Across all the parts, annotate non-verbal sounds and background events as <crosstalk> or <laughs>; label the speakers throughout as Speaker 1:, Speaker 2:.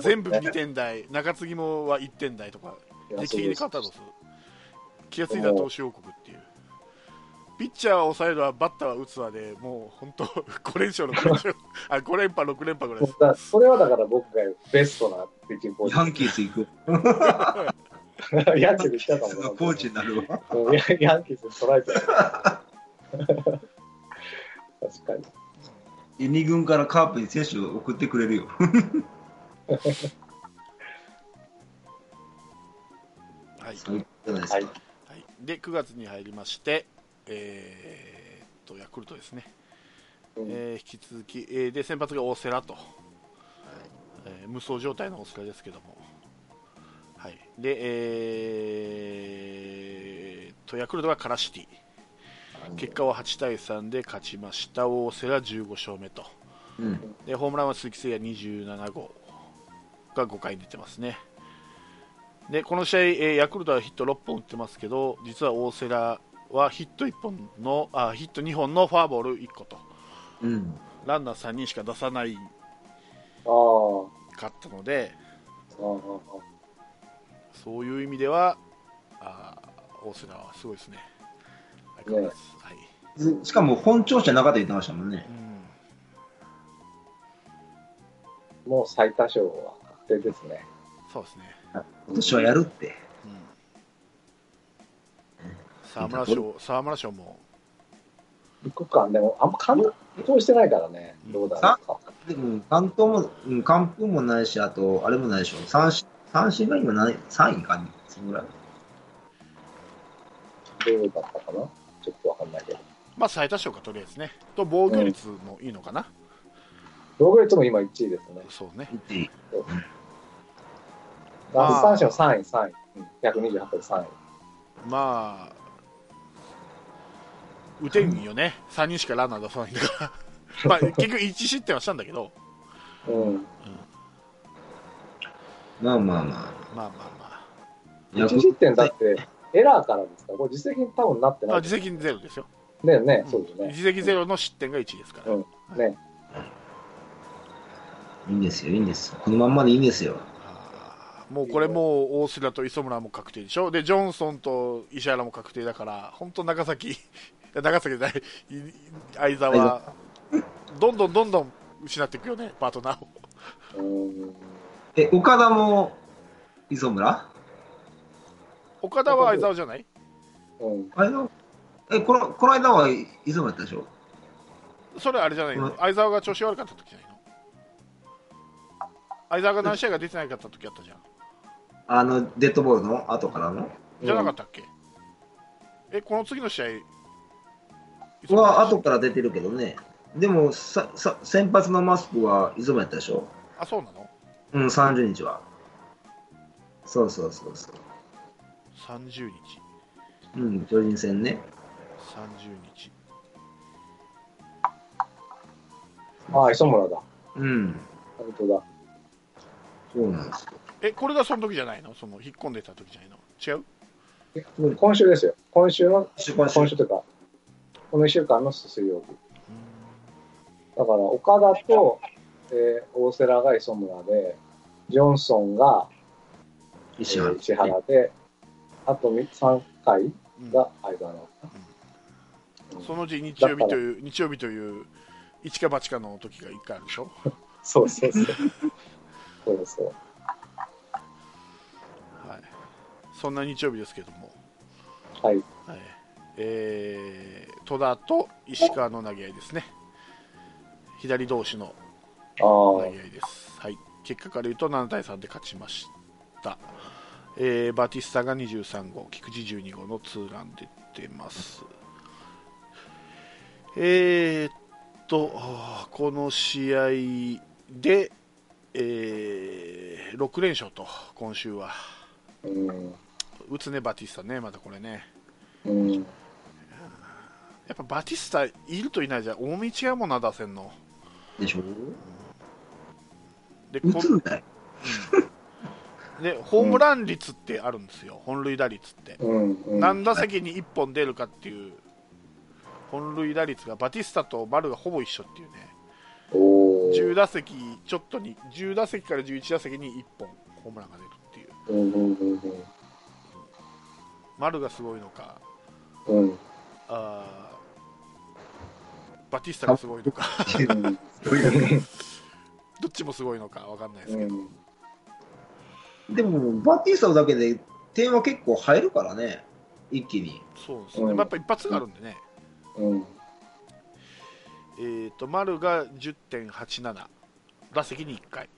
Speaker 1: 全部2点台、中継ぎもは1点台とか、劇的に変わったとする。気がついたら投手王国っていう。ピッチャーは抑えるわ、バッターは打つわで、もう本当、<laughs> 5連勝、6連勝、あ5連覇、6連覇ぐらいです。
Speaker 2: だそれはだから僕がベストなピッチングコーチ。
Speaker 3: ヤンキース行く。
Speaker 2: ヤンキース来たかもな。
Speaker 3: コーチになるわ。
Speaker 2: うんヤヤンキースに捉えてる。<laughs> 確かに。
Speaker 3: 2軍からカープに選手を送ってくれるよ。
Speaker 1: はい。
Speaker 3: そうじゃないですか。
Speaker 2: はい。
Speaker 1: はい、で9月に入りまして、えーっとヤクルトですね、
Speaker 2: うん。
Speaker 1: えー引き続き、えーで先発が大瀬良と、えー無双状態の大瀬良ですけども、はい、で、えーっとヤクルトがカラシティ、結果は8対3で勝ちました、大瀬良15勝目と、
Speaker 3: うん。
Speaker 1: でホームランは鈴木誠也27号が5回出てますね。でこの試合、えーヤクルトはヒット6本打ってますけど、実は大瀬良はヒット1本のあヒット2本のフォアボール1個と、
Speaker 3: うん。
Speaker 1: ランナー3人しか出さない
Speaker 2: ああ。
Speaker 1: かったので、そういう意味では、あー大瀬良はすごいですね。相変わらずはい
Speaker 3: しかも本調子じゃなかったって言ってましたもんね。
Speaker 1: うん、
Speaker 2: もう最多勝は確定ですね。
Speaker 1: そうですね。
Speaker 3: 今年はやるって。
Speaker 1: 沢村賞沢村賞も
Speaker 2: 行くか、でも、あんま完投してないからね、どうだろうか。
Speaker 3: でも、関東も、うん完封もないし、あと、あれもないでしょ。三振、三振が今何、3位かに、そのぐらい。
Speaker 2: どうだったかなちょっとわかんないけど。
Speaker 1: まあ最多勝かとりあえずね。と防御率もいいのかな。
Speaker 2: 防御率も今1位ですね。
Speaker 1: そうね。
Speaker 3: 言っていい。
Speaker 1: まあ
Speaker 2: 奪三振は3位、3位。うん128で3位。
Speaker 1: まあ、打てんよね、3人しかランナー出さないんだから、<laughs> まあ、結局1失点はしたんだけど、
Speaker 2: うん。
Speaker 3: まあまあまあ。
Speaker 1: まあまあま
Speaker 3: ヤク
Speaker 2: 1失点だって、エラーからですか？これ実績に多分なって
Speaker 1: あ、
Speaker 2: ない。
Speaker 1: まあ、自責ゼロですよ、
Speaker 2: ねね、そうですね。
Speaker 1: 自責ゼロの失点が1位ですから、
Speaker 2: うんね。
Speaker 3: いいんですよ、いいんです。このまんまでいいんですよ。
Speaker 1: もうこれもう大須田と磯村も確定でしょ、でジョンソンと石原も確定だから、本当、長崎、<laughs> 長崎じゃない、い相沢、どんどんどんどん失っていくよね、パートナーを。
Speaker 2: うん。
Speaker 3: え、岡田も磯村？
Speaker 1: 岡田は相沢じゃない？
Speaker 3: え、この、この間は磯村だったでしょ？
Speaker 1: それあれじゃないの、
Speaker 3: うん
Speaker 1: 相沢が調子悪かった時じゃないの？相沢が何試合が出てなかった時あったじゃん。
Speaker 3: あの、デッドボールの？後からの？
Speaker 1: じゃなかったっけ、え、この次の試合
Speaker 3: は後から出てるけどね。でも、さ、さ、先発のマスクは磯村やったでしょ？
Speaker 1: あ、そうなの？
Speaker 3: うん、30日は。そうそうそうそう。
Speaker 1: ?30 日。
Speaker 3: うん、巨人戦ね。
Speaker 1: 30日。
Speaker 2: ああ、磯村だ。
Speaker 3: うん、
Speaker 2: 本当だ。
Speaker 3: そうなんですよ。
Speaker 1: え、これがその時じゃないの？その引っ込んでた時じゃないの？違う？
Speaker 2: 今週ですよ。今週の、
Speaker 3: 今週
Speaker 2: 今週というか、この1週間の水曜日。だから、岡田と、えー大瀬良が磯村で、ジョンソンが、え
Speaker 3: 石原。
Speaker 2: ー石原で、あと3回
Speaker 1: うん
Speaker 2: が相沢の。
Speaker 1: そのうち日曜日という、日曜日という、一か八かの時が1回あるでしょ？<laughs>
Speaker 2: そうそうそう。そうそう。
Speaker 1: はい。そんな日曜日ですけども。
Speaker 2: はい。
Speaker 1: はい。えー、戸田と石川の投げ合いですね。左同士の
Speaker 2: あ
Speaker 1: 投げ合いです。はい。結果から言うと7対3で勝ちました。えーバティスタが23号、菊池12号のツーラン出てます。えー、っと、この試合で、えー6連勝と、今週は。打つね、バティスタね、またこれね。
Speaker 2: うん。
Speaker 1: やっぱバティスタいるといないじゃ、大道違うもんな、打線の。
Speaker 3: でしょ
Speaker 1: で、
Speaker 3: 打
Speaker 1: こ
Speaker 3: つん。
Speaker 1: でホームラン率ってあるんですよ、本塁打率って。
Speaker 2: うん。うん。
Speaker 1: 何打席に1本出るかっていう本塁打率がバティスタと丸がほぼ一緒っていうね、
Speaker 2: おー
Speaker 1: 10打席ちょっとに10打席から11打席に1本ホームランが出るっていう。
Speaker 2: うんうんうん
Speaker 1: 丸がすごいのか
Speaker 2: うん。うん。
Speaker 1: あーバティスタがすごいのか。
Speaker 2: うん。
Speaker 1: どっちもすごいのかわかんないですけど、
Speaker 3: でも、バティスタだけで点は結構入るからね、一気に。
Speaker 1: そうですね、
Speaker 2: うん
Speaker 1: まあやっぱ一発があるんでね、
Speaker 2: うん。
Speaker 1: えー、と丸が10.87打席に1回、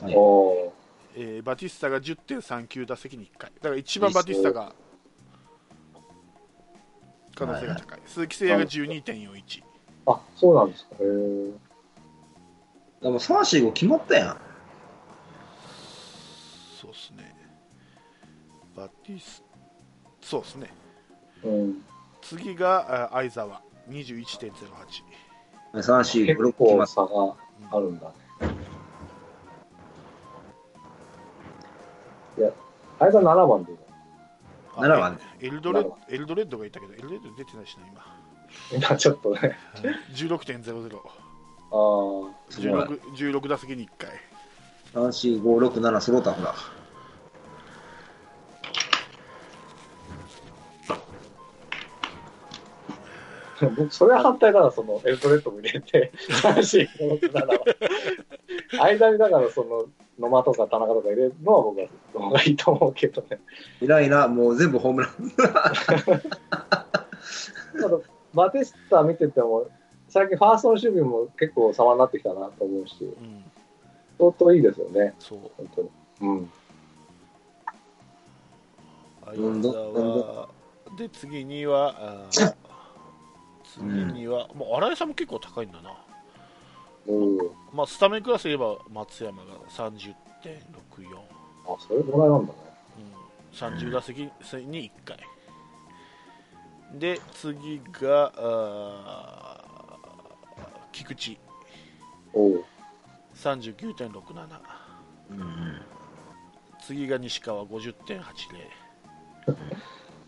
Speaker 3: は
Speaker 1: えーバティスタが10.39打席に1回。だから一番バティスタが可能性が高い、鈴木誠也が12.41
Speaker 2: あ、そうなんですか。へえ。
Speaker 3: でも3、4、5決まったやん。
Speaker 1: そうですね。バティスそうですね。
Speaker 2: うん。
Speaker 1: 次があ相澤21.08
Speaker 3: 3、4、5、6
Speaker 2: 結
Speaker 3: 決ま
Speaker 2: 構
Speaker 3: っ
Speaker 2: 差があるんだね。いや、あれが7番でいいの
Speaker 1: あ
Speaker 3: 7番
Speaker 1: エルドレッドエルドレッドがいたけどエルドレッド出てないしな今 <laughs>
Speaker 2: 今ちょっとね。
Speaker 1: 16.00
Speaker 2: ああ。
Speaker 3: すごい
Speaker 1: 16, 16打席に1回
Speaker 3: た。3、4、5、6、7、揃ったほら。
Speaker 2: 僕、それは反対だな、その、エルトレッドも入れて、3、4、5、6、7は。間にだから、その、野間とか田中とか入れるのは僕は、の方がいいと思うけどね。
Speaker 3: 偉いな、もう全部ホームラン。
Speaker 2: バティスタ見てても、最近ファーストの守備も結構様になってきたなと思うし、
Speaker 1: うん
Speaker 2: 相当いいですよね、
Speaker 1: そう
Speaker 2: 本当に。うん。
Speaker 1: 相
Speaker 3: どんどん
Speaker 1: 澤で次にはあー次には、もう新井さんも結構高いんだな、
Speaker 2: おー。
Speaker 1: まあ、スタメンクラスで言えば松山が30.64、
Speaker 2: あ、それぐらいなんだね。
Speaker 1: うん、30打席に1回、で次があー菊池。
Speaker 2: おお。
Speaker 1: 39.67
Speaker 3: うん
Speaker 1: 次が西川50.80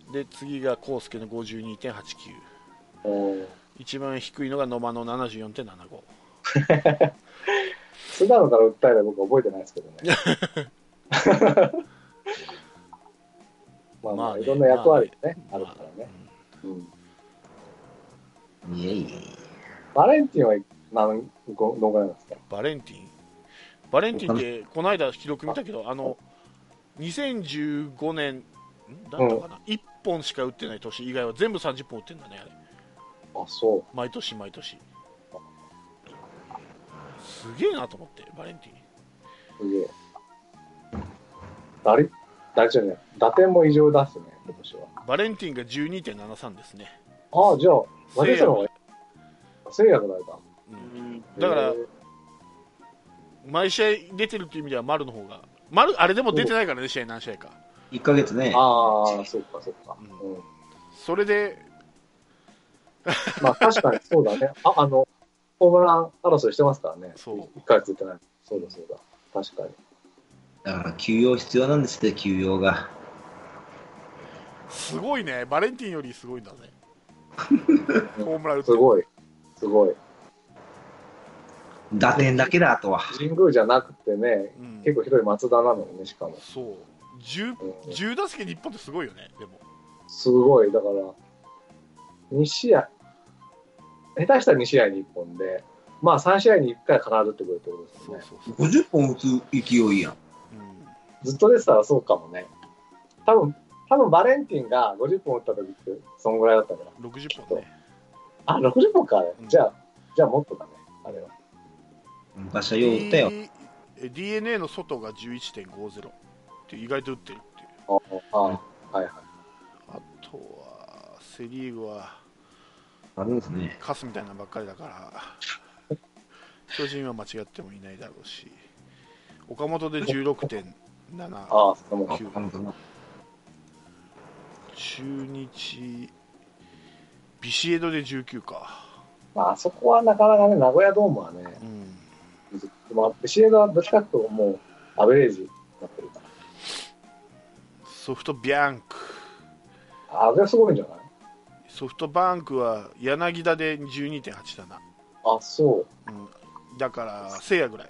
Speaker 1: <laughs> で次が康介の52.89
Speaker 2: おー
Speaker 1: 一番低いのが野間の74.75
Speaker 2: 菅野から訴えれば僕は覚えてないですけどね。<laughs> まあまあ、いろんな役割がね、
Speaker 1: まあ
Speaker 2: あるからね。うん。
Speaker 3: いえいえ。
Speaker 2: バレンティンは何、ごどんぐらいなんですか？
Speaker 1: バレンティン？バレンティンってこの間記録見たけどあの2015年ん？だったかな、1本しか打ってない年以外は全部30本打ってんだねあれ
Speaker 2: あ、そう。
Speaker 1: 毎年毎年すげえなと思ってバレンティン
Speaker 2: すげえ。打率、打率じゃない。打点も異常だすね、今年は。
Speaker 1: バレンティンが12.73ですね、
Speaker 2: ああ、じゃあ、バレンティンの方
Speaker 1: せいや
Speaker 2: が聖夜ぐらいだ。
Speaker 1: うんだから毎試合出てるっていう意味では丸の方が丸あれでも出てないからね試合何試合か
Speaker 3: 1ヶ月ね。
Speaker 2: ああ、そっかそっか。
Speaker 1: う
Speaker 2: うん。
Speaker 1: それで <laughs>
Speaker 2: まあ確かにそうだね。あ、あの、ホームラン争いしてますからね。
Speaker 1: そう
Speaker 2: 一回ついてない。そうだそうだ。確かに。
Speaker 3: だから休養必要なんですって、休養が。
Speaker 1: すごいねバレンティンよりすごいんだね <laughs> ホームラン打って
Speaker 2: すごい。すごい。
Speaker 3: 打点だけだ、あとは。
Speaker 2: 神宮じゃなくてね、
Speaker 1: うん
Speaker 2: 結構広い松田なのにね、しかも。
Speaker 1: そう 10,
Speaker 2: うん
Speaker 1: 10打席に1本ってすごいよねでも
Speaker 2: すごい。だから、2試合、下手したら2試合に1本で、まあ3試合に1回必ず打ってくるってことですよね。
Speaker 1: そうそうそう、
Speaker 3: 50本打つ勢いやん。
Speaker 1: う
Speaker 2: ずっと出てたらそうかもね。多分、多分バレンティンが50本打った時って、そんぐらいだったから。
Speaker 1: ん、60本ね
Speaker 2: あ、60本か、あれ
Speaker 1: うん
Speaker 2: じゃあ、じゃあもっとだね、あれは。
Speaker 3: 昔はよう打ったよ。
Speaker 1: D- え DNA の外が11.50って意外と打ってるっていう
Speaker 2: ああ、はいはい。
Speaker 1: あとはセ・リーグは
Speaker 3: あるんですね。
Speaker 1: カスみたいなのばっかりだから。巨人は間違ってもいないだろうし。岡本で16.79
Speaker 2: ああ、そうも
Speaker 3: あ本当だ
Speaker 1: 中日ビシエドで19か。
Speaker 2: まあ、あそこはなかなかね、名古屋ドームはね、
Speaker 1: うん。
Speaker 2: まあ、ビシエドはどっちかというともう、アベレージになってるから。
Speaker 1: ソフトビャンク。
Speaker 2: あれはすごいんじゃない？
Speaker 1: ソフトバンクは柳田で12.87、
Speaker 2: あ、そ
Speaker 1: うん、だからせいやぐらい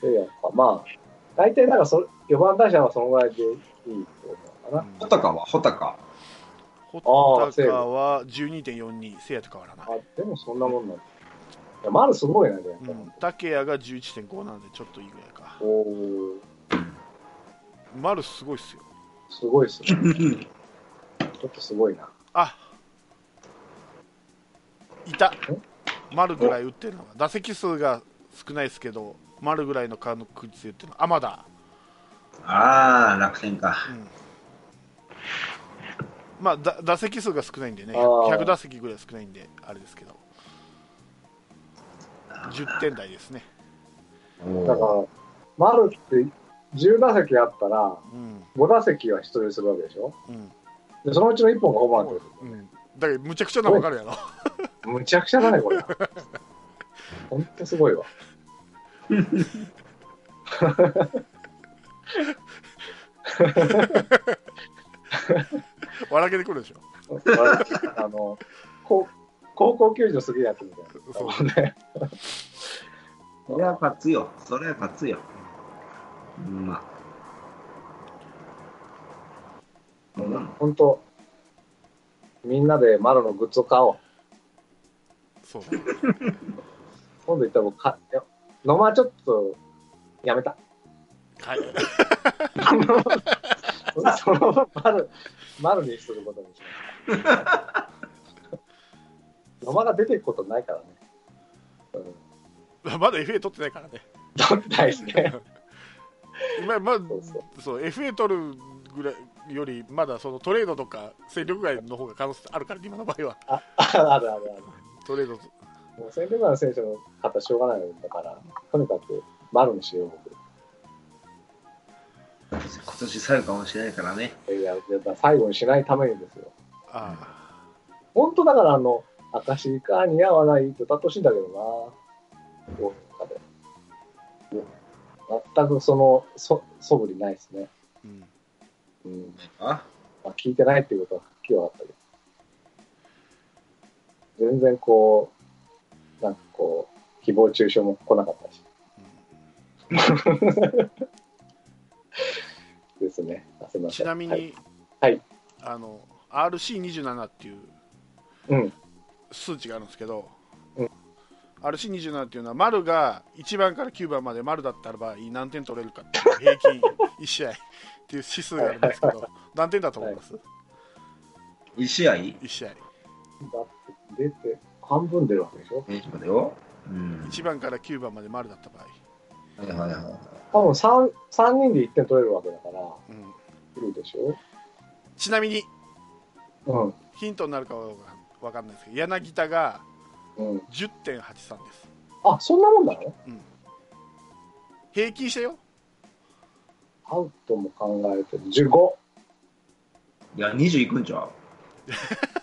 Speaker 2: せいやか。まあ、大体なんかそ4番打者はそのぐらいでいいってことなのか
Speaker 3: ホタカは？ホタカ。
Speaker 1: ホタカは12.42せいやと変わらない
Speaker 2: な。あ、でもそんなもんなんだ。いや、丸すごいな、で
Speaker 1: う。竹谷が11.5なんでちょっといいぐらいか
Speaker 2: おー、
Speaker 1: 丸すごいっすよ
Speaker 2: すごいっすね。ちょっとすごいな。
Speaker 1: あいた。丸ぐらい打ってるのが。打席数が少ないですけど丸ぐらいの確率で打ってるの。アマダ
Speaker 3: ああ、楽天か。
Speaker 1: うん。まあだ打席数が少ないんでね。
Speaker 2: あー。
Speaker 1: 100打席ぐらい少ないんであれですけど。10点台ですね。
Speaker 3: お
Speaker 2: だから
Speaker 3: ー、
Speaker 2: 丸って10打席あったら、
Speaker 1: うん。
Speaker 2: 5打席は出塁するわけでしょ？
Speaker 1: うん、
Speaker 2: で、そのうちの1本がホームランってこ
Speaker 1: うん、だからむちゃくちゃなの分かるやろ。
Speaker 2: とむちゃくちゃだね、これ。ほんとすごいわ。
Speaker 1: 笑けてくるでしょ
Speaker 2: あの、高高校球児のすげえやつみたい
Speaker 1: そう
Speaker 2: な。ね。
Speaker 3: それは勝つよ。それは勝つよ。うんまあ。うん。
Speaker 2: ほんと、みんなでマロのグッズを買おう。
Speaker 1: そう
Speaker 2: 今度行ったら僕か、いや野間ちょっと、やめた。
Speaker 1: はい
Speaker 2: そのまま丸、丸にすることにしました。野間が出ていくことないからね。うん。
Speaker 1: まだ FA 取ってないからね
Speaker 2: 取ってないですね。
Speaker 1: 今まあ
Speaker 2: そうそう。
Speaker 1: そう FA 取るぐらいよりまだそのトレードとか戦力外の方が可能性あるから今の場合は
Speaker 2: あ、あるあるある。
Speaker 1: トレード
Speaker 2: もう戦力外の選手の方しょうがないんだから、とにかく丸にしよう、僕。
Speaker 3: 今年最後かもしれないからね。
Speaker 2: いや、いや最後にしないためにですよ。
Speaker 1: あ
Speaker 2: 本当だから、あの、明石か似合わないって歌ってほしいんだけどな。大阪で。全くその、そ、素振りないですね。
Speaker 1: ーうん
Speaker 2: うん。
Speaker 3: あ？
Speaker 2: まあ、聞いてないっていうことははっきり分かったけど。全然こう、なんかこう、誹謗中傷も来なかったし。ですね。
Speaker 1: ちなみに、
Speaker 2: はい。はい
Speaker 1: あの RC27 っていう
Speaker 2: うん。
Speaker 1: 数値があるんですけど、
Speaker 2: うん
Speaker 1: RC27 っていうのは丸が1番から9番まで丸だった場合何点取れるかっていう平均 <laughs> 1試合っていう指数があるんですけど何点だと思います、
Speaker 3: 一試合
Speaker 1: ？1試合
Speaker 2: だ出て、半分出るわけでしょ？
Speaker 3: えー、ちょっと待ってよ。うん。
Speaker 1: 1番から9番まで丸だった場合、
Speaker 3: はいはいはいはい。
Speaker 2: 多分 3, 三人で1点取れるわけだから、
Speaker 1: うん、
Speaker 2: いいでしょ？
Speaker 1: ちなみに
Speaker 2: うん。
Speaker 1: ヒントになるかは分かんないですけど柳田が
Speaker 2: うん。
Speaker 1: 10.83です
Speaker 2: あ、そんなもんなの？
Speaker 1: 平均してよ
Speaker 2: アウトも考えてる。15。
Speaker 3: いや、20いくんちゃう？<laughs>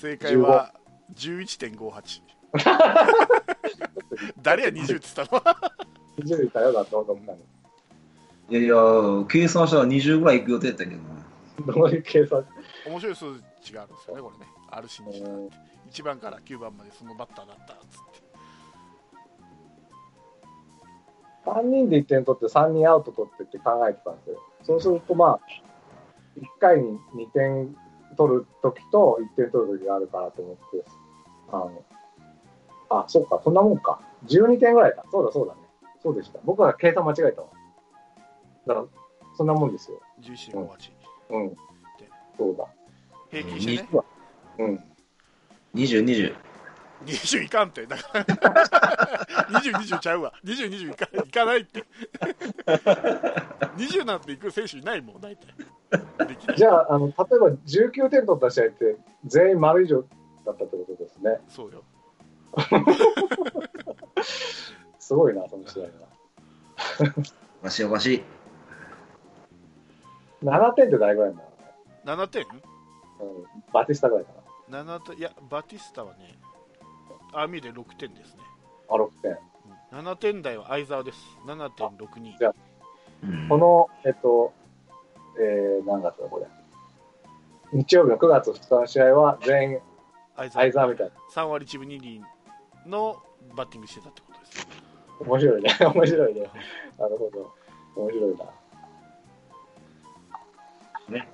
Speaker 1: 正解は11.58 <laughs> 誰や20って言ったの
Speaker 2: ？20いたよだと思ったの。
Speaker 3: いやいや、計算したら20ぐらいいく予定やったけどな。
Speaker 2: どういう計算？
Speaker 1: 面白い数値があるんですよねこれね。RC27
Speaker 2: うん
Speaker 1: って。1番から9番までそのバッターだったっつって。
Speaker 2: 3人で1点取って3人アウト取ってって考えてたんですよ。そうするとまあ、1回に2点取るときと1点取るときがあるからと思って、あの、あ、そうか、そんなもんか。12点ぐらいだ。そうだそうだね。そうでした。僕は計算間違えたわ。だから、そんなもんですよ。
Speaker 1: 11.58
Speaker 2: うん。そうだ。
Speaker 1: 平均してね
Speaker 2: うん。
Speaker 3: 20、20。
Speaker 1: 20いかんってだから20、20ちゃうわ20、20いかいかないって20なんていく選手いないもん大体できない
Speaker 2: じゃあ、あの、例えば19点取った試合って全員丸以上だったってことですね。
Speaker 1: そうよ
Speaker 2: すごいな、その試合は。
Speaker 3: おかしいおかしい。
Speaker 2: 7点って誰ぐらいなの
Speaker 1: ？7点？
Speaker 2: うん。バティスタぐらいかな。
Speaker 1: 7点？いやバティスタはねああ見で6点ですね、
Speaker 2: あ、6点。
Speaker 1: うん7点台は相沢です7.62
Speaker 2: じゃ
Speaker 3: うん
Speaker 2: この、えっと、えー、何月だこれ。日曜日の9月2日の試合は全員
Speaker 1: 相
Speaker 2: 相沢みたいな。
Speaker 1: 3割1分2厘のバッティングしてたってことです。
Speaker 2: 面白いね。<laughs> 面白いね。なるほど。面白いな。
Speaker 3: ね。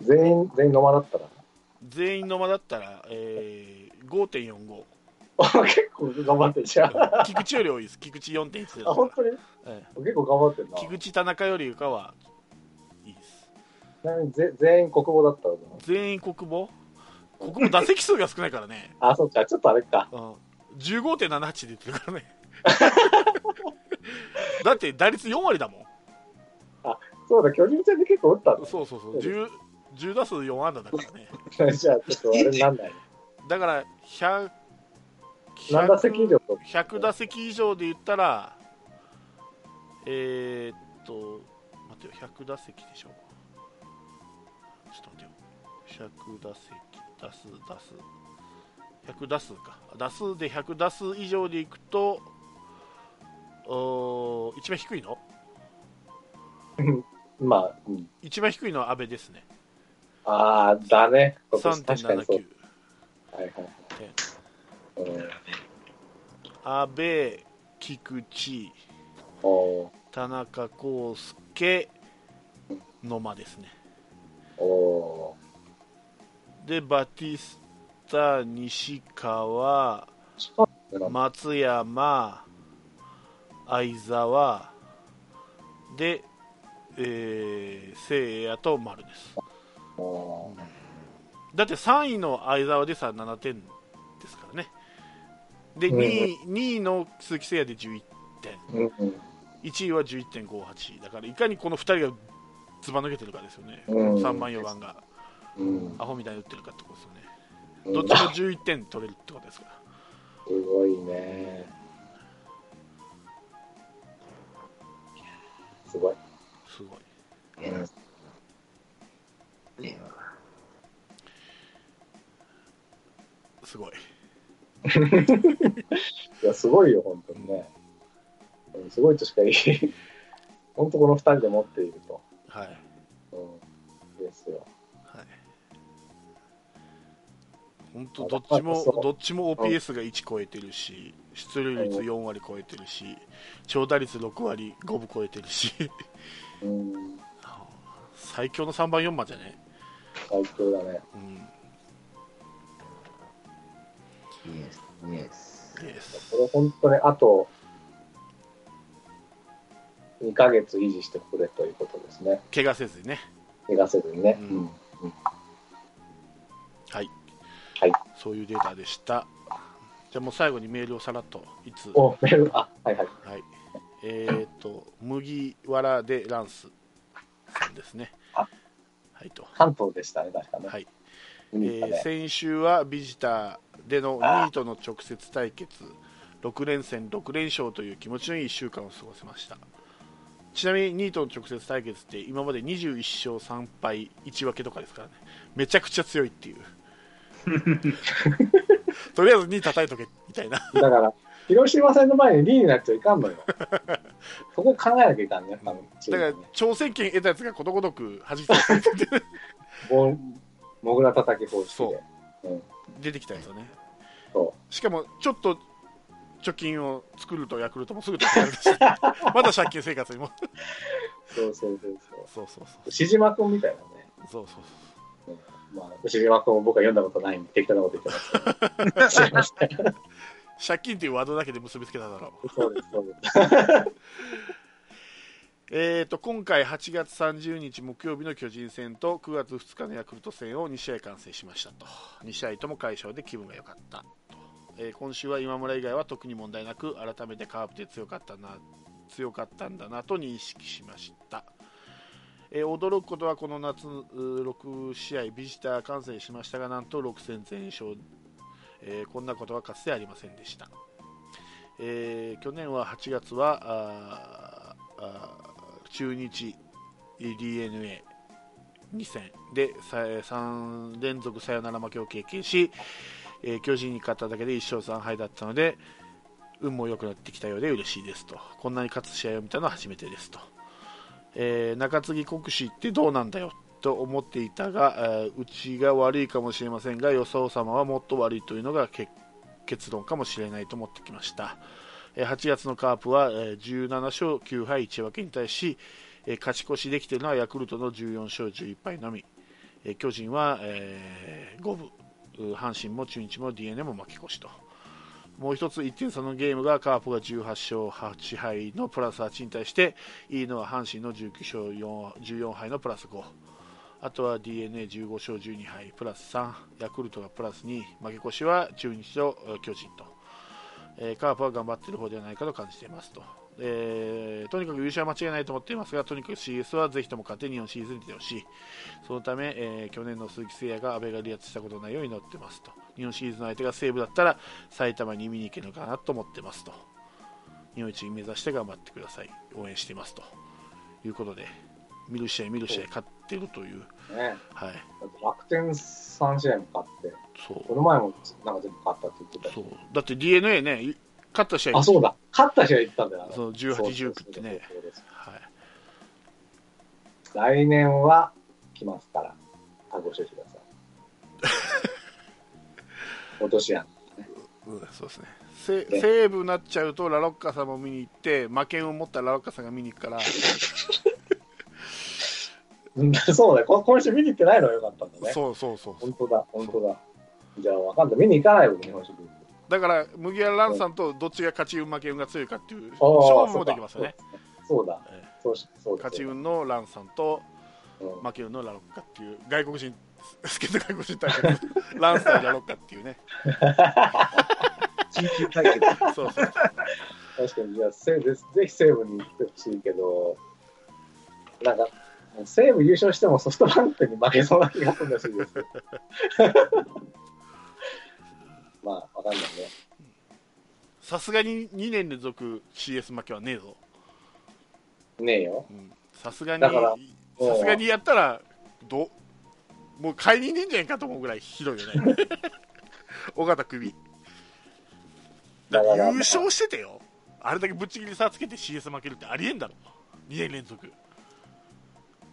Speaker 2: 全員、全員野間だったら。
Speaker 1: 全員の間だったら、えー、5.45。<laughs>
Speaker 2: 結構頑張ってるじゃん。あ、
Speaker 1: 菊池より多いです。菊池4.1です。
Speaker 2: 本当に？
Speaker 1: え
Speaker 2: 結構頑張ってるな。
Speaker 1: え菊池、田中よりかはいいです。
Speaker 2: ちなみにぜ全員国語だったら
Speaker 1: 全員国母国母打席数が少ないからね。<laughs>
Speaker 2: あ、そっか。ちょっとあれか。
Speaker 1: うん、15.78で言ってるからね。<laughs> だって打率4割だもん。
Speaker 2: そうだ、巨人戦で結構打ったん
Speaker 1: そうそうそう。10, 10打数4安打だからね。
Speaker 2: だ。<laughs> じゃあ、ちょっとあれになんない。
Speaker 1: だから100、
Speaker 2: 何打席以上と
Speaker 1: ？100打席以上で言ったら、えー、っと、待ってよ、100打席でしょ。ちょっと待ってよ。100打席、打数、打数。100打数か。打数で100打数以上でいくと、おー一番低いの？<laughs>
Speaker 2: まあ、うん。
Speaker 1: 一番低いのは阿部ですね。
Speaker 2: ああ、だね。今年確かにそう。
Speaker 1: 3.79。
Speaker 2: はいはいはい。うん
Speaker 1: 阿部、菊池、田中康介、野間ですね。
Speaker 2: お
Speaker 1: で、バティスタ、西川、
Speaker 2: ー
Speaker 1: 松山、相沢、で、えー、聖夜と丸です。
Speaker 2: お
Speaker 1: だって3位の相沢でさ7点ですからね。で、
Speaker 2: うん
Speaker 1: 2位 ,2 位の鈴木誠也で11点、
Speaker 2: ーうんうん
Speaker 1: 1位は11.58、だからいかにこの2人がずば抜けてるかですよね、
Speaker 2: うん
Speaker 1: 3番、4番が
Speaker 2: うん
Speaker 1: アホみたいに打ってるかってことですよね。
Speaker 2: うん
Speaker 1: どっちも11点取れるってことですから。
Speaker 2: すごいね。すごい。
Speaker 1: すごい。
Speaker 3: ねね
Speaker 1: い
Speaker 2: や、すごいよ、本当にね。うんすごいとしか言い、本当この二人で持っていると。
Speaker 1: はい。
Speaker 2: うん、ですよ。
Speaker 1: はい。本当どっちもどっちも OPS が1超えてるし、出塁率4割超えてるし、長打率6割5分超えてるし、
Speaker 2: うん、
Speaker 1: 最強の3番4番じゃね？
Speaker 2: 最強だね。
Speaker 1: うん。
Speaker 3: イエス、イエス。
Speaker 1: イエス。
Speaker 2: これ本当にあと2ヶ月維持してくれということですね。
Speaker 1: 怪我せずにね。
Speaker 2: 逃がせずにね。
Speaker 1: う
Speaker 2: うんん。
Speaker 1: はい。
Speaker 2: はい。
Speaker 1: そういうデータでした。じゃあもう最後にメールをさらっと、いつ？
Speaker 2: お、メール、あ、はいはい。
Speaker 1: はい。えっ、と、麦わらでランスさんですね。
Speaker 2: あ
Speaker 1: はいと。
Speaker 2: 関東でしたね、確かね。
Speaker 1: はい。えー先週はビジターでのニートの直接対決。6連戦6連勝という気持ちのいい1週間を過ごせました。ちなみにニートの直接対決って今まで21勝3敗1分けとかですからね。めちゃくちゃ強いっていう。<laughs> とりあえず2位叩いとけみたいな。
Speaker 2: だから、広島戦の前に2位になっちゃいかんのよ。<laughs> そこ考えなきゃいかんね、多分。チ
Speaker 1: だから挑戦権得たやつがことごとく弾き飛ばされてて <laughs>
Speaker 2: ももぐら叩き方式
Speaker 1: そ
Speaker 2: で
Speaker 1: う。
Speaker 2: うん。
Speaker 1: 出てきたやつはね
Speaker 2: そ
Speaker 1: しかもちょっと貯金を作るとヤクルトもすぐ取られるし <laughs> まだ借金生活にも
Speaker 2: う。そうそうそうそう。
Speaker 1: そうそうそう
Speaker 2: 牛島君みたいなね。
Speaker 1: そうそうそう
Speaker 2: まあ、牛島君も僕は読んだことないんで、適当なこと言ってます <laughs>
Speaker 1: 借金っていうワードだけで結びつけただろう。
Speaker 2: そうです、そうです。
Speaker 1: えー、と今回8月30日木曜日の巨人戦と9月2日のヤクルト戦を2試合完成しましたと。2試合とも快勝で気分が良かったと、えー今週は今村以外は特に問題なく改めてカープで強かったな強かったんだなと認識しました、えー驚くことはこの夏6試合ビジター観戦しましたがなんと6戦全勝、えーこんなことはかつてありませんでした。えー去年は8月は中日 d n a 2戦。で3連続サヨナラ負けを経験し、えー巨人に勝っただけで1勝3敗だったので運も良くなってきたようで嬉しいですと。こんなに勝つ試合を見たのは初めてですと。えー中継ぎ国士ってどうなんだよと思っていたが、えーうちが悪いかもしれませんが予想様はもっと悪いというのが結結論かもしれないと思ってきました、8月のカープは、17勝9敗1分けに対し、勝ち越しできているのはヤクルトの14勝11敗のみ、巨人は、えー五分。阪神も中日も d n a も負け越しと。もう一つ1点差のゲームがカープが18勝8敗のプラス8に対していいのは阪神の19勝4 14敗のプラス5あとは d n a 1 5勝12敗プラス3ヤクルトがプラス2負け越しは中日と巨人と、えーカープは頑張っている方ではないかと感じていますと、えーとにかく優勝は間違いないと思っていますがとにかく CS はぜひとも勝て日本シリーズに出てほしい。そのため、えー去年の鈴木誠也が阿部が離脱したことのないように祈ってますと。日本シリーズの相手が西武だったら埼玉に見に行けるのかなと思ってますと。日本一目指して頑張ってください。応援していますと。いうことで見る試合見る試合勝ってるという。
Speaker 2: ね。
Speaker 1: はい。
Speaker 2: 楽天3試合も勝って、
Speaker 1: そう
Speaker 2: この前もなんか全部勝ったって言ってた
Speaker 1: そうだって d n a ねい勝った試合
Speaker 2: あ、そうだ。勝った試合行ったんだよ。
Speaker 1: そう18
Speaker 2: そう
Speaker 1: 19ってね
Speaker 2: 来年は来ますから、あご承知ください。落とし穴。
Speaker 1: うん、そうですねせ西武になっちゃうとラロッカさんも見に行って負けんを持ったラロッカさんが見に行くから
Speaker 2: うんそうだ今週見に行ってないのはよかったんだね。
Speaker 1: そうそうそう
Speaker 2: 本当だ、本当だ。じゃあ、わかんない。見に行かないよ、日本シリーズ。
Speaker 1: だから麦わらランさんとどっちが勝ち運負け運が強いかっていう勝負もできますよね
Speaker 2: そうだ。
Speaker 1: え
Speaker 2: そうしそうだ。
Speaker 1: 勝ち運のランさんと
Speaker 2: うん
Speaker 1: 負け運のラロッカっていう外国人助っ人外国人対決ランス対ラロッカっていうね <laughs>
Speaker 3: 緊急対決。
Speaker 1: そうそう
Speaker 2: 確かに、じゃあ、ぜひ西武に行ってほしいけど、なんか、西武優勝してもソフトバンクに負けそうな気がするんですよ。まあ、わかんないね。
Speaker 1: さすがに2年連続 CS 負けはねえぞ
Speaker 2: ねえよ。
Speaker 1: うんさすがに
Speaker 2: だから
Speaker 1: さすがにやったらどうもう買いにいねえんじゃないかと思うぐらいひどいよね <laughs> 尾形首だ
Speaker 2: から
Speaker 1: 優勝しててよあれだけぶっちぎり差つけて CS 負けるってありえんだろ2年連続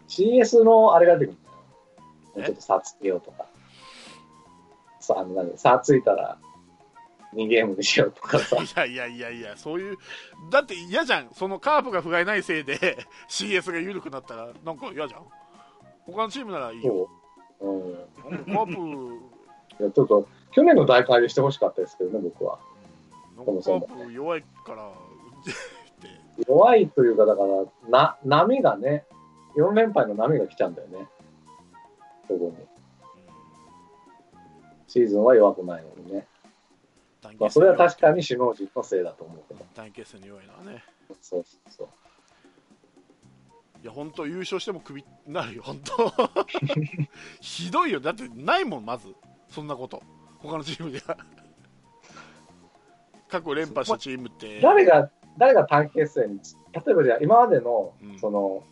Speaker 2: CS のあれが出てくるんだよ。ちょっと差つけようとか。さあの何差ついたら2ゲームにしようとかさ。<laughs>
Speaker 1: いやいやいやいやそういうだって嫌じゃんそのカープが不甲斐ないせいで <laughs> CS が緩くなったらなんか嫌じゃん他のチームならいいよ
Speaker 2: そう。うん。い
Speaker 1: カー
Speaker 2: やちょっと、去年の大会でしてほしかったですけどね、僕は。
Speaker 1: んかカープ弱いから <laughs>
Speaker 2: 弱いというか、だから、な、波がね、4連敗の波が来ちゃうんだよね。そこに。シーズンは弱くないのにね。まあ、それは確かに首脳陣のせいだと思うけど。
Speaker 1: 短期に弱いのはね。
Speaker 2: そうそうそう。
Speaker 1: いや本当優勝してもクビになるよ本当。<laughs> ひどいよ。だってないもんまず。そんなこと。他のチームでは。<laughs> 過去連覇したチームって。
Speaker 2: 誰が、誰が短期決戦に、例えばじゃあ今までの
Speaker 1: うん、
Speaker 2: その、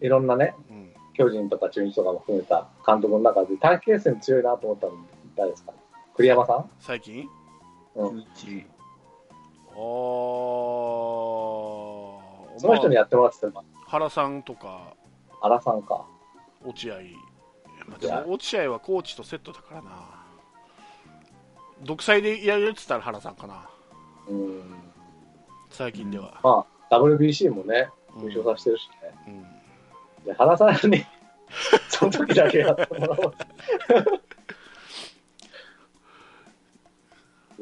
Speaker 2: いろんなね、
Speaker 1: うん。
Speaker 2: 巨人とか中日とかも含めた監督の中で短期決戦強いなと思ったの誰ですか？栗山さん？
Speaker 1: 最近？
Speaker 2: うん。
Speaker 3: 一
Speaker 1: あー。
Speaker 2: その人にやってもらってたのは
Speaker 1: 原さんとか。
Speaker 2: 原さんか。
Speaker 1: 落合、まあ、でも落合はコーチとセットだからな。独裁でやるって言ったら原さんかな。
Speaker 2: うん。
Speaker 1: 最近では、
Speaker 2: まあ、WBC もね、
Speaker 1: うん。
Speaker 2: 優勝させてるしね。
Speaker 1: うん。
Speaker 2: で原さんに、<laughs> その時だけやってもらおう。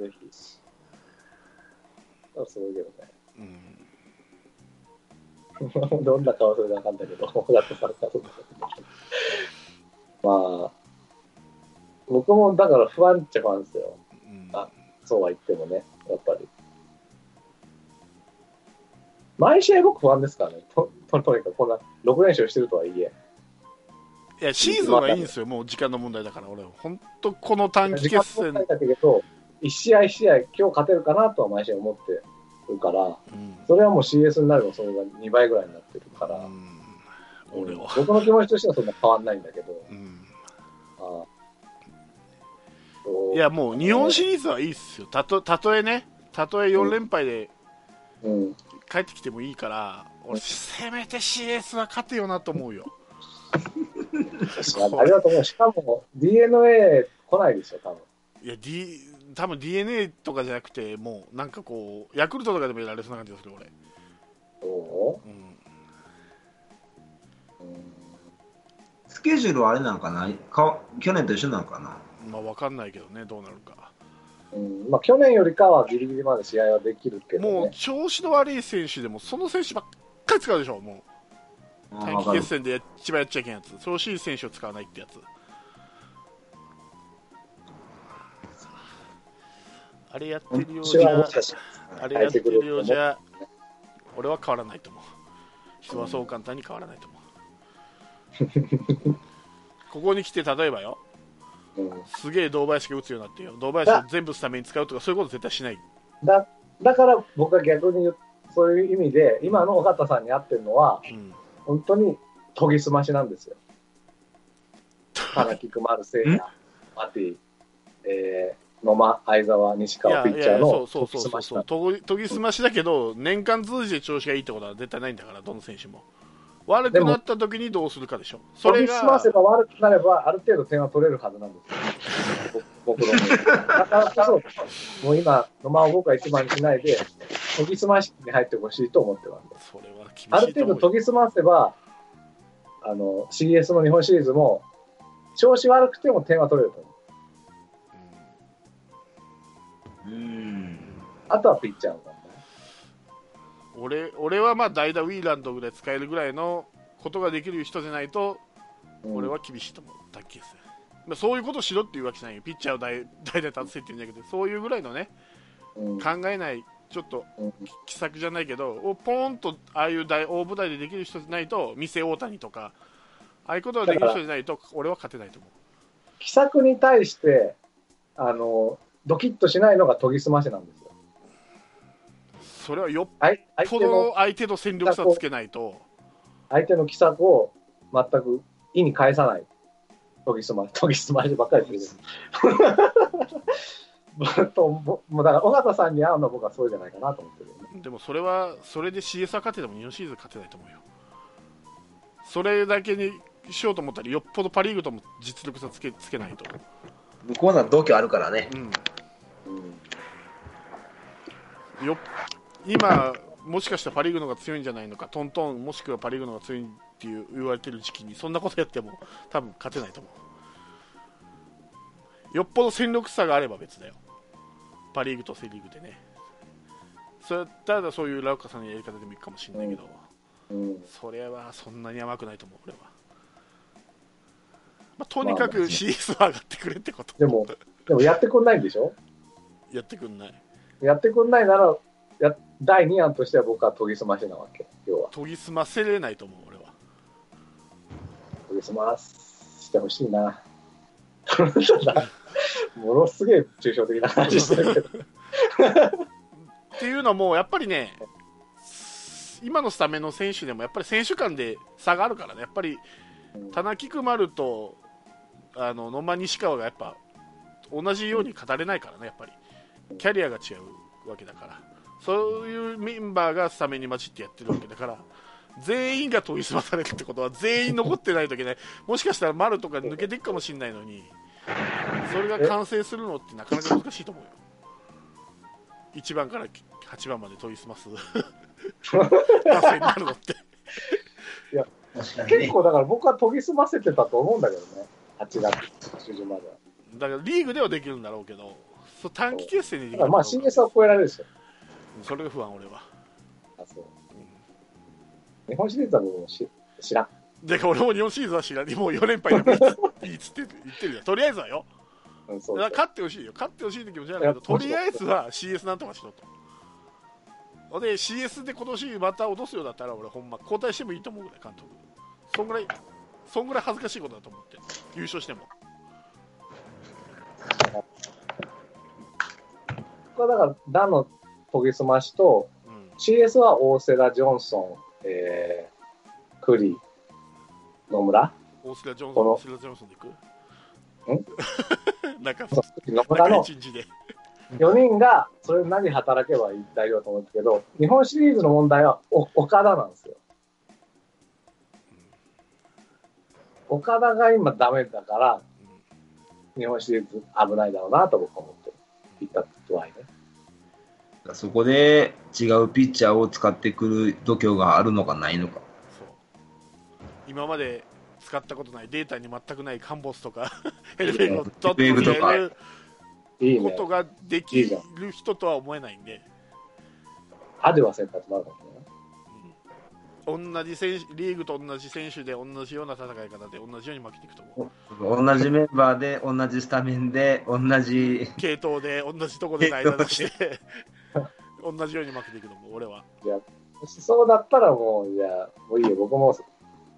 Speaker 2: ぜひ。あすごいけどね。
Speaker 1: うん <laughs>
Speaker 2: どんな顔するかわかんないけど、だってされたと思うまあ、僕もだから不安っちゃ不安ですよ。
Speaker 1: うん
Speaker 2: あそうは言ってもね、やっぱり。毎試合僕不安ですからね。とととにかくこんな6連勝してるとはいえ。
Speaker 1: いやシーズンはいいんですよ、もう時間の問題だから、俺、本当、この短期
Speaker 2: 時間
Speaker 1: 決戦、
Speaker 2: もないだけど、1試合1試合、今日勝てるかなとは毎試合思ってるから、
Speaker 1: うん。
Speaker 2: それはもう CS になればそれが2倍ぐらいになってるから、
Speaker 1: うん俺は、
Speaker 2: 僕の気持ちとしてはそんな変わんないんだけど、
Speaker 1: うん。
Speaker 2: あ
Speaker 1: いや、もう日本シリーズはいいっすよ、たとたとえね、たとえ4連敗で
Speaker 2: うん、
Speaker 1: 帰ってきてもいいから、俺せめて CS は勝てよなと思うよ。
Speaker 2: ありがとう。しかも DNA 来ないでしょ、多分。
Speaker 1: いや、D、多分 DNA とかじゃなくてもうなんかこうヤクルトとかでもやられそうな感じがする俺、
Speaker 2: そ
Speaker 1: う？ん、
Speaker 2: う、うん。
Speaker 3: スケジュールはあれなんかなか去年と一緒なんかな？
Speaker 1: まあ分かんないけどねどうなるか。
Speaker 2: うん。まあ、去年よりかはギリギリまで試合はできるけど、ね、
Speaker 1: もう調子の悪い選手でもその選手ばっかり使うでしょもう。短期決戦で一番やっちゃいけんやつ。調子いい選手を使わないってやつあれやってるよう
Speaker 2: 私
Speaker 1: じゃあれやってるようじゃ俺は変わらないと思う。人はそう簡単に変わらないと思う。<laughs> ここに来て例えばよ
Speaker 2: うん。
Speaker 1: すげえ堂林が打つようになってよ。堂林を全部スタメンに使うとかそういうこと絶対しない。
Speaker 2: だだから僕は逆に言うそういう意味で今の尾形さんに合ってるのは
Speaker 1: うん。
Speaker 2: 本当に研ぎ澄ましなんですよ。花木熊丸聖也、マティ、えー、野間、相澤、西
Speaker 1: い
Speaker 2: 川ピッチャーの
Speaker 1: うそうそうそう
Speaker 2: 研ぎ澄まし
Speaker 1: ぎ澄ましだけど年間通じて調子がいいってことは絶対ないんだからどの選手も。悪くなった時にどうするかでしょそれ
Speaker 2: 研ぎ澄ま
Speaker 1: が
Speaker 2: せば悪くなればある程度点は取れるはずなんですよ。僕 <laughs> 僕のだからこそ、もう今、野間を僕は一番にしないで、研ぎ澄ましに入ってほしいと思ってます。
Speaker 1: それは厳しい
Speaker 2: ある程度研ぎ澄ませば、あの CS の日本シリーズも、調子悪くても点は取れると思う。
Speaker 3: うん。
Speaker 2: あとはピッチャーの
Speaker 1: 俺俺はまあ代打ウィーランドぐらい使えるぐらいのことができる人じゃないと
Speaker 2: 題。
Speaker 1: 俺は厳しいと思う、卓球戦まあそういうことしろっていうわけじゃないよ。ピッチャーを代 <laughs> 代打立てせって言うんじゃなくてそういうぐらいのね
Speaker 2: うん、
Speaker 1: 考えないちょっと
Speaker 2: うん。
Speaker 1: 奇策じゃないけどをポーンとああいう大大舞台でできる人じゃないと店大谷とかああいうことができる人じゃないと俺は勝てないと思
Speaker 2: 奇策に対して、あの、ドキッとしないのが研ぎ澄ましなんですよ。
Speaker 1: うそれはよっぽど相手の戦力差つけないと
Speaker 2: 相手の奇策を全く意に返さない。研ぎ澄まし、<laughs> 研ぎ澄ましばっかりする。<laughs> とももうだから、尾形さんに合うのは僕はそうじゃないかなと思ってるよね。
Speaker 1: でもそれはそれで CS は勝てても日本シリーズ勝てないと思うよそれだけにしようと思ったらよっぽどパ・リーグとも実力差つけつけないと、
Speaker 3: 向こうなら度胸あるからね。
Speaker 1: うん、
Speaker 2: うん
Speaker 1: よ今、もしかしたらパ・リーグの方が強いんじゃないのか、トントン、もしくはパ・リーグの方が強いっていう言われてる時期に、そんなことやっても、多分勝てないと思う。よっぽど戦力差があれば別だよ、パ・リーグとセ・リーグでね。それただそういうラウカさんのやり方でもいいかもしれないけど、
Speaker 2: うん
Speaker 1: それはそんなに甘くないと思う、俺は。まあ、とにかく CS は上がってくれってこと。
Speaker 2: でも、でもやってくんないんでしょ？
Speaker 1: やってくんない。
Speaker 2: やってくんないなら、や第2案としては僕は研ぎ澄ましなわけ。要は。
Speaker 1: 研ぎ澄ませれないと思う、俺は。
Speaker 2: 研ぎ澄ましてほしいな。ものすげえ抽象的な話してるけど。
Speaker 1: っていうのも、やっぱりね、今のスタメンの選手でも、やっぱり選手間で差があるからね、やっぱり田中丸とあの野間西川がやっぱ同じように語れないからね、やっぱりキャリアが違うわけだから、そういうメンバーがスタメンに混じってやってるわけだから、全員が研ぎ澄まされるってことは、全員残ってないといけない、もしかしたら丸とか抜けていくかもしれないのに、それが完成するのってなかなか難しいと思うよ。1番から8番まで研ぎ澄ます <laughs> 打線になるのって。
Speaker 3: 確かにね。
Speaker 2: 結構だから僕は研ぎ澄ませてたと思うんだけどね。8月中旬までは。
Speaker 1: だからリーグではできるんだろうけど、そう短期決戦にできる
Speaker 2: まあ CS は超えられるでしょ。
Speaker 1: それが不安、俺は。
Speaker 2: あそう日本シリーズは僕もし知らん。
Speaker 1: で、俺も日本シリーズは知らん、もう4連敗でもいいっつって言ってるよ、とりあえずはよ、
Speaker 2: うん、そう
Speaker 1: だから勝ってほしいよ、勝ってほしいって気持ちなんだけど、とりあえずは CS なんとかしろと。ほんで、CS で今年また落とすようだったら、俺、ほんま、交代してもいいと思うぐらい、監督。そんぐらい、そんぐらい恥ずかしいことだと思って、優勝しても。<laughs>
Speaker 2: 僕はだから、ダの研ぎ澄ましと、
Speaker 1: うん、
Speaker 2: CS は大瀬良、ジョンソン、えー、クリ、野村？
Speaker 1: 大須賀ジョンソン、
Speaker 2: この。
Speaker 1: 大須賀ジョンソンでいく？なん？<laughs> か、
Speaker 2: 野
Speaker 1: なんか
Speaker 2: 村の
Speaker 1: 一日で。
Speaker 2: 4人がそれなりに働けばいい大丈夫だと思うんですけど、日本シリーズの問題はお岡田なんですよ。岡田が今ダメだから、日本シリーズ危ないだろうなと僕は思っていたとはいね。
Speaker 3: そこで違うピッチャーを使ってくる度胸があるのかないのか。
Speaker 1: そう今まで使ったことないデータに全くないカンボスとか <laughs> ヘルベルを取って
Speaker 3: ヘルベルとか
Speaker 1: やること。ができる人とは思えないんで、
Speaker 2: アデュは先発もあるかもしれない。
Speaker 1: 同じ選手リーグと同じ選手で同じような戦い方で同じように負けていくと思う
Speaker 3: 同じメンバーで、同じスタメンで、同じ、
Speaker 1: 系統で同じところで代打出して <laughs> 同じように負けていくと思う俺は
Speaker 2: そうだったらもう、いや、もういいよ。僕も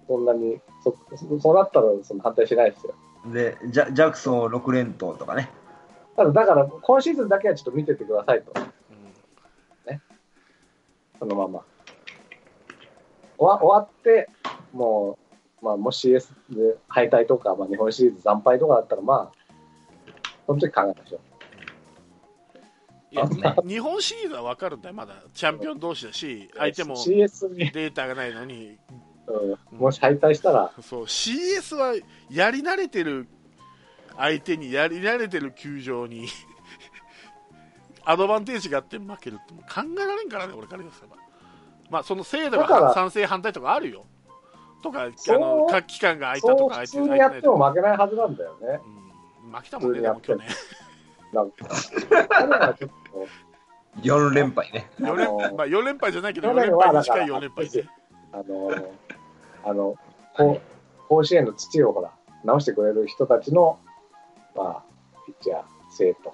Speaker 2: そんなに、そそうなったらその反対しないですよ。
Speaker 3: でジャジャクソンを6連投とかね。
Speaker 2: ただ、だから、今シーズンだけはちょっと見ててくださいと。
Speaker 1: うん
Speaker 2: そのまま。終わ終わって、もう、まあ、もし CS で敗退とか、まあ、日本シリーズ惨敗とかだったら、まあ、その時考えましょ。う。
Speaker 1: いや
Speaker 3: ね
Speaker 1: 日本シリーズは分かるんだよ。まだチャンピオン同士だし相手もデータがないのに。
Speaker 2: うん、もし敗退したら、
Speaker 1: そう。CS はやり慣れてる相手にやり慣れてる球場に <laughs> アドバンテージがあって負けるってもう考えられんからね、俺から言わせれば。まあ、その制度が賛成反対とかあるよ。とか、あの、か期間が空いたとか空いて
Speaker 2: 普通にやって。も負けないはずなんだよね。
Speaker 1: うん、負けたもんね、でも去年。
Speaker 2: なんか、彼はちょっと、
Speaker 3: 4連敗ね。
Speaker 1: 4連
Speaker 2: あの
Speaker 1: まあ、4連敗じゃないけど、4
Speaker 2: 去年
Speaker 1: 連敗に近い
Speaker 2: はだから
Speaker 1: 4連敗で。
Speaker 2: あの、あの、こう甲子園の土をほら、直してくれる人たちの、まあ、ピッチャー、生徒。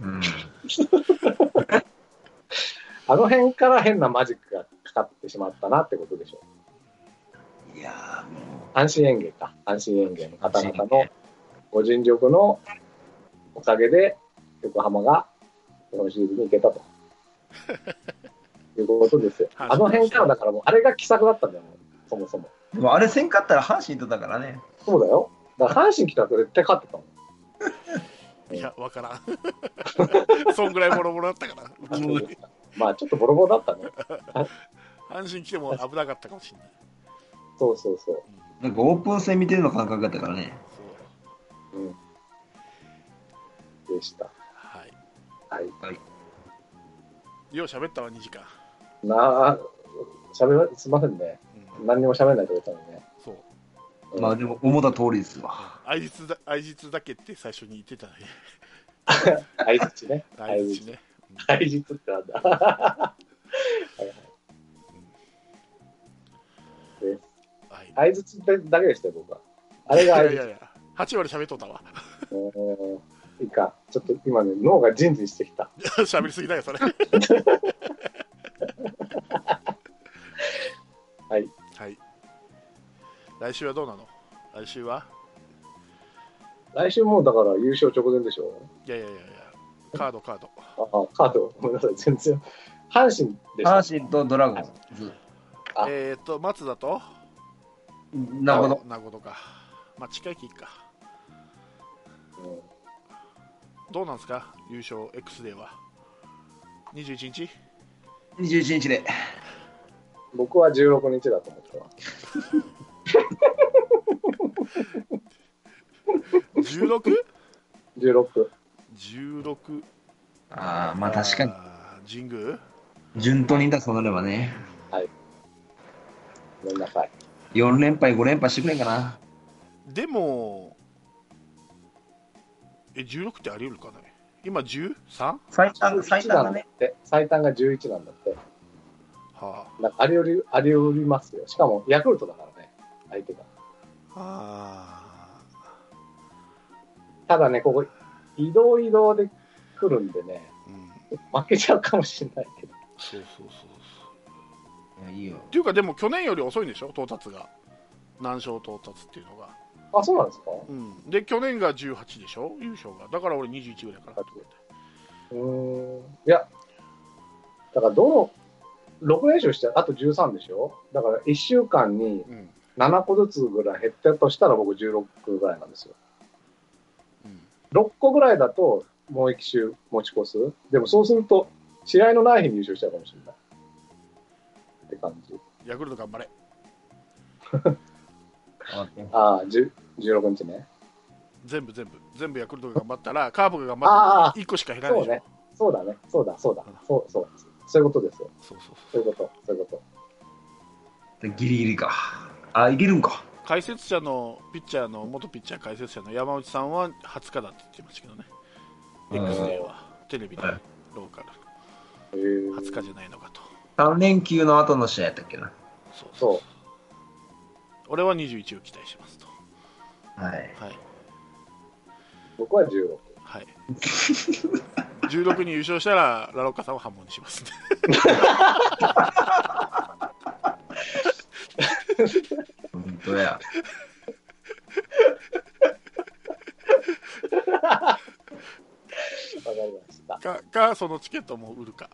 Speaker 3: うん。<laughs>
Speaker 2: あの辺から変なマジックがかかってしまったなってことでしょう。
Speaker 3: いやーも
Speaker 2: 阪神園芸か。阪神園芸の方々のご尽力のおかげで、横浜が日本シリーズに行けたと。いうことですよ。<laughs> あの辺からだからもう、あれが奇策だったんだよ、そもそも。
Speaker 3: もあれせんかったら阪神とだからね。
Speaker 2: そうだよ。だから阪神来たら絶対勝ってたもん。
Speaker 1: いや、わからん。<laughs> そんぐらいボロボロだったから。
Speaker 2: まあちょっとボロボロだったね。<laughs>
Speaker 1: 阪神来ても危なかったかもしれない。
Speaker 2: そうそうそう。
Speaker 3: なんかオープン戦見てるの感覚だったからね。
Speaker 1: そう
Speaker 2: うん。でした。
Speaker 1: はい。
Speaker 2: はい。
Speaker 1: よう喋ったわ、2時間。
Speaker 2: なあ、喋ら、すいませんね。
Speaker 1: うん、
Speaker 2: 何にも喋らないと言ったのにね。
Speaker 1: そう。
Speaker 2: うん
Speaker 3: まあでも思った通りですわ。
Speaker 1: 愛実だ愛実だけって最初に言ってたね。
Speaker 2: 相づちね。<laughs>
Speaker 1: 愛実ね。
Speaker 2: 相づってなん。だ。はい。はい。で
Speaker 1: はい。
Speaker 2: 相づちだけでしたよ、僕は。あれが相づち。
Speaker 1: い。やい。やい。や、8割喋っとったわ。
Speaker 2: うんい。い。か。ちょっと今ね、脳がジンジンしてきた。
Speaker 1: 喋りすぎだよ、それ。
Speaker 2: はい。
Speaker 1: はい。来週はどうなの来週は
Speaker 2: 来週もうだから優勝直前でしょ。
Speaker 1: い。やい。やい。やい。や、カード、カード。
Speaker 2: あ、カード、ごめんなさい、全然。阪神でした。
Speaker 3: 阪神とドラゴンズ。
Speaker 2: あ
Speaker 1: えっ、ー、と、松田と、
Speaker 3: なるほど。
Speaker 1: なるほどか。まあ、近いきいか。
Speaker 2: うん
Speaker 1: どうなんですか？優勝 X デーは。21日
Speaker 3: ？21日で。
Speaker 2: 僕は16日だと思ってます。
Speaker 1: 16?16
Speaker 2: 16。
Speaker 1: 16
Speaker 3: ああ、まあ確かに。
Speaker 1: 神宮？
Speaker 3: 順当に出そうなればね。
Speaker 2: ごめんなさい。
Speaker 3: 4連敗、5連敗してくれんかな。
Speaker 1: でも、え、16ってあり得るかね？今 13?
Speaker 3: 最短、最
Speaker 2: 11
Speaker 3: 短
Speaker 2: だっ。て。最短が11なんだって。
Speaker 1: は
Speaker 2: なんかあり得り、あり得りますよ。しかも、ヤクルトだからね、相手が。
Speaker 1: あ。あ
Speaker 2: ただね、ここ、移動移動で来るんでね、
Speaker 1: ーうん。
Speaker 2: 負けちゃうかもしれないけど。
Speaker 1: そうそうそうそう。
Speaker 3: いやいいよ。
Speaker 1: っていうか、でも去年より遅いんでしょ到達が。何勝到達っていうのが。
Speaker 2: あ、そうなんですか？
Speaker 1: うん。で、去年が18でしょ優勝が。だから俺21ぐらいかなと思って。
Speaker 2: うーん。いや、だからどの、6連勝してあと13でしょ？だから1週間に
Speaker 1: うん。
Speaker 2: 7個ずつぐらい減ったとしたら僕16ぐらいなんですよ。
Speaker 1: うん。
Speaker 2: 6個ぐらいだともう1周持ち越す。でもそうすると、試合のない日に優勝しちゃうかもしれない。って感じ。
Speaker 1: ヤクルト頑張れ。<laughs>
Speaker 2: ああ、10 16日ね。
Speaker 1: 全部全部。全部ヤクルトが頑張ったら、カープが頑張
Speaker 2: あ
Speaker 1: ったら1個しか減らないでしょ。
Speaker 2: そうね。そうだね。そうだ、そうだ。そう、そう。そういうことですよ。
Speaker 1: そうそう
Speaker 2: そういうこと。そういうこ
Speaker 3: ギリギリか。あ、いけるんか。
Speaker 1: 解説者のピッチャーの元ピッチャー解説者の山内さんは20日だって言ってましたけどね、
Speaker 3: うん
Speaker 1: X デーはテレビで
Speaker 3: はい
Speaker 1: ローカル、
Speaker 2: と。へえ
Speaker 1: 20日じゃないのかと、
Speaker 3: 3連休の後の試合やったっけな。
Speaker 1: そうそう
Speaker 2: そう。
Speaker 1: 俺は21を期待しますと、
Speaker 3: はい。
Speaker 1: はい
Speaker 2: 僕は16。
Speaker 1: はい、16に優勝したら、ラロッカさんを半分にしますね。<laughs>
Speaker 3: 本当や。
Speaker 2: わかりました。
Speaker 1: かか、そのチケットも売るか、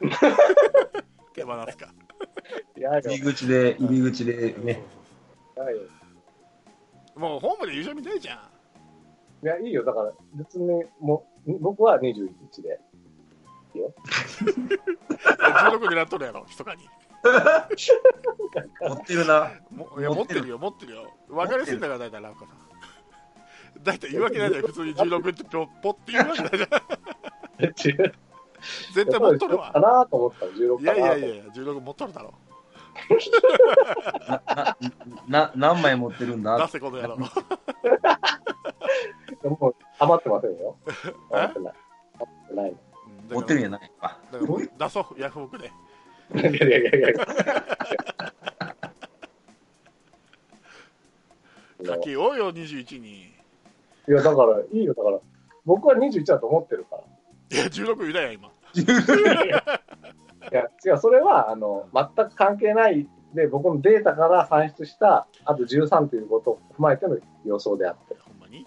Speaker 1: <laughs> 手放すか。
Speaker 2: いや、い
Speaker 3: 入り口で、入り口でね。
Speaker 2: や、い
Speaker 1: もうホームで優勝見たいじゃん。
Speaker 2: や、いいよ。だから、別に、もう、僕は21日で。いいよ。<laughs>
Speaker 1: 16狙っとるやろ、密かに。<laughs>
Speaker 3: 持ってるな。
Speaker 1: もいや持
Speaker 3: 持っててる
Speaker 1: よ、持ってるよ。分かりやすいんだから、大体、ラロッカさん。大体言うわけないじゃん、普通に16ってポポって言うわけないじゃん。<laughs> 絶対持っとるわ
Speaker 2: か。なと思ったら16
Speaker 1: いやいやいや、16持っとるだろ。<laughs>
Speaker 3: な、な、何枚持ってるんだ？
Speaker 1: 出せ、この野郎。
Speaker 2: もう余ってませんよ。
Speaker 1: え？
Speaker 2: 余ってない。余ってない
Speaker 1: うん
Speaker 3: 持ってるん
Speaker 1: だ
Speaker 3: やないか。
Speaker 1: 出そう、ヤフオクで。
Speaker 2: いやいやいやいや。
Speaker 1: 書きようよ、21に。
Speaker 2: いや、だから、いいよ。だから、僕は21だと思ってるから。
Speaker 1: いや、16言うだよ、今。
Speaker 2: いや、違う、それは、あの、全く関係ないで、僕のデータから算出した、あと13ということを踏まえての予想であって。
Speaker 1: ほんまに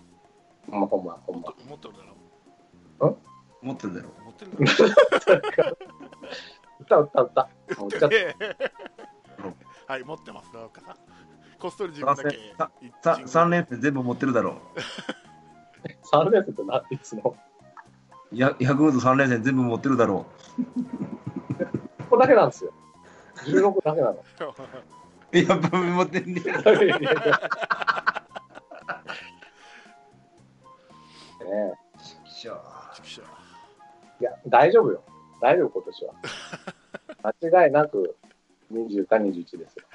Speaker 2: ほんま、ほんま、ほんま
Speaker 1: 持っ。てるだろ。
Speaker 3: 持ってるだろ。
Speaker 1: 持ってるだろ。
Speaker 2: 歌、歌、歌。もう歌っちゃっ <laughs>
Speaker 1: はい、持ってます、ラロッカさん。こっそり自分だけ
Speaker 3: さ
Speaker 1: 一
Speaker 3: さ
Speaker 1: チーム
Speaker 3: 3連戦全部持ってるだろ
Speaker 2: た。<laughs> 3連戦って何いつの？
Speaker 3: ヤクルト3連戦全部持ってるだろ
Speaker 2: こだけなんですよ。16だけなの。
Speaker 3: う。<laughs> やっぱ持ってんね
Speaker 2: ねえ
Speaker 3: しょ
Speaker 1: 畜生
Speaker 2: いや、大丈夫よ。大丈夫、今年は。<laughs> 間違いなく20か21ですよ。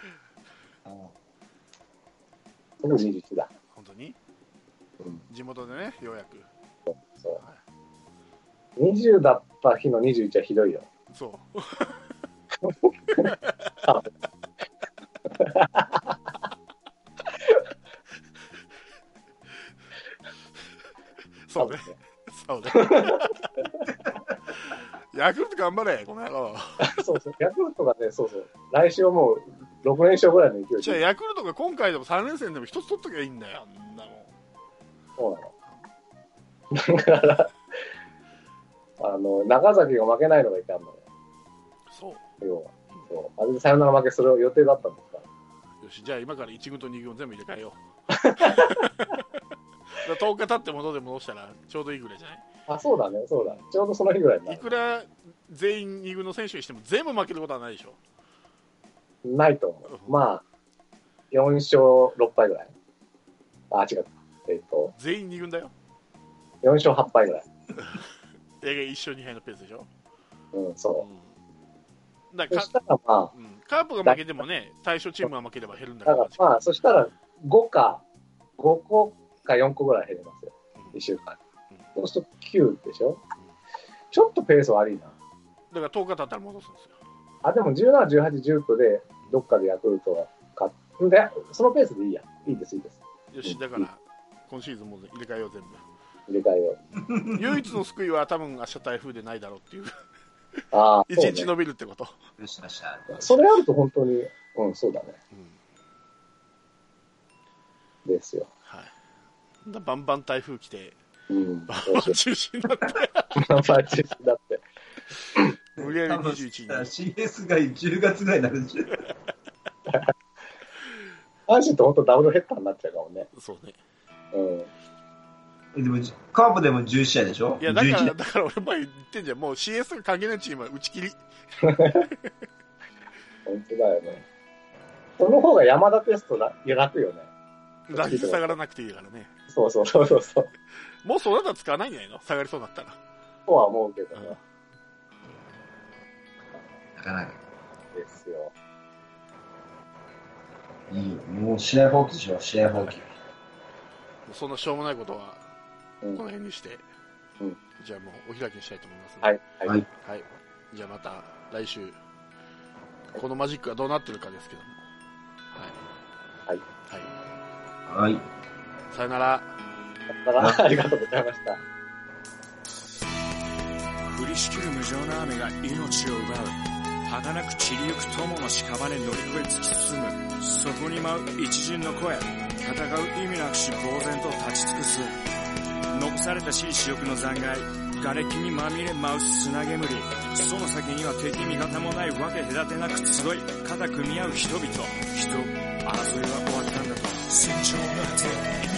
Speaker 2: 僕21だ。
Speaker 1: 本当に？
Speaker 2: うん、
Speaker 1: 地元でね、ようやく。
Speaker 2: そう。20だった日の21はひどいよ。
Speaker 1: そう。<laughs> そうね。そうね。ヤクルト頑張れ、この野郎。<laughs>
Speaker 2: そうそう。ヤクルトがね、そうそう。来週はもう6連勝ぐらいの勢い
Speaker 1: じゃ。ヤクルトが今回でも3連戦でも一つ取っときゃいいんだよ、あんなもん。
Speaker 2: そうなの。だから、あの、長崎が負けないのがいかんのよ。
Speaker 1: そう。
Speaker 2: 要は。そう。あれでサヨナラ負けする予定だったんですから。
Speaker 1: よし、じゃあ今から1軍と2軍を全部入れ替えよう。だから10日経って戻で戻したらちょうどいいぐらいじゃない？
Speaker 2: あ、そうだね、そうだ。ちょうどその日ぐらいいる。
Speaker 1: くら全員2軍の選手にしても全部負けることはないでしょ？
Speaker 2: ないと思う。まあ、4勝6敗ぐらい。あ、違う。えっ、と、
Speaker 1: 全員2軍だよ
Speaker 2: ？4勝8敗ぐらい。
Speaker 1: 映画1勝2敗のペースでしょ？
Speaker 2: うん、そ
Speaker 1: うん、だ
Speaker 2: う。
Speaker 1: からか、
Speaker 2: そしたらま
Speaker 1: うん、カープが負けてもね、対象チームが負ければ減るんだ
Speaker 2: あ、
Speaker 1: から
Speaker 2: だからまあ、そしたら5か、5個か4個ぐらい減りますよ。
Speaker 1: うん
Speaker 2: 1週間
Speaker 1: うん。
Speaker 2: そうすると9でしょ？ちょっとペース悪いな。
Speaker 1: だから10日経ったら戻すんですよ。
Speaker 2: あ、でも17、18、19で、どっかでヤクルトが勝っで、そのペースでいいや。いいです、いいです。
Speaker 1: よし、だから今シーズンも入れ替えよう全部。
Speaker 2: 入れ替えよう。<laughs>
Speaker 1: 唯一の救いは多分明日台風でないだろうっていう。
Speaker 2: ああ、
Speaker 1: 1
Speaker 2: そうね
Speaker 1: 日伸びるってこと。
Speaker 3: よしよしゃ。
Speaker 2: それあると本当に、うん、そうだね。
Speaker 1: うん
Speaker 2: ですよ。
Speaker 1: はい。だバンバン台風来て、
Speaker 2: うん。
Speaker 1: バンバン中止になって、
Speaker 2: う。まあ、中止だって。
Speaker 1: 無理やり
Speaker 3: 多分
Speaker 1: 21に。
Speaker 3: CS が10月ぐらいになるでしょ。<laughs>
Speaker 2: 阪神って本当ダブルヘッダーになっちゃうかもね。
Speaker 1: そうね。
Speaker 2: うん。
Speaker 3: えでも、カープでも11試合でしょ？
Speaker 1: いや、だから、
Speaker 3: 11
Speaker 1: だから俺前言ってんじゃん。もう CS が関係ないチームは打ち切り。
Speaker 2: 本当だよね。その方が山田テストだ楽よね。
Speaker 1: 打率下がらなくていいからね。
Speaker 2: そうそうそうそうそう。
Speaker 1: もうそうなったら使わないんじゃないの？下がりそうになったら。
Speaker 2: とは思うけどね。
Speaker 3: なかなか。
Speaker 2: ですよ。
Speaker 3: いいよ。もう試合放棄しよう、試合放棄。
Speaker 1: そんなしょうもないことは、
Speaker 2: うん
Speaker 1: この辺にして、
Speaker 2: うん
Speaker 1: じゃあもうお開きにしたいと思います。
Speaker 2: はい。はい。
Speaker 3: はい
Speaker 1: はい。じゃあまた来週、このマジックがどうなってるかですけども。はい。はい。
Speaker 3: はい。
Speaker 1: さよなら。
Speaker 2: ありがとうございました。
Speaker 4: 降りしきる無情な雨が命を奪う儚く散りゆく友の屍乗り越え突き進む。そこに舞う一陣の声。戦う意味なくし呆然と立ち尽くす。残されたしい死翼の残骸瓦礫にまみれ舞う砂煙。その先には敵味方もないわけ隔てなく集い。肩組み合う人々人争いは終わったんだと。戦場の果て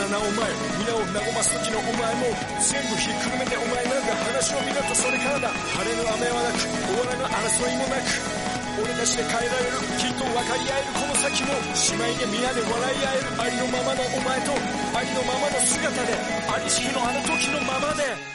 Speaker 4: ななお前皆を和ます時のお前も全部ひっくるめてお前なんか話を見ろとそれからだ。晴れの雨はなく終わらぬ争いもなく俺たちで変えられるきっと分かり合えるこの先も姉妹で皆で笑い合えるありのままのお前とありのままの姿でありし日のあの時のままで。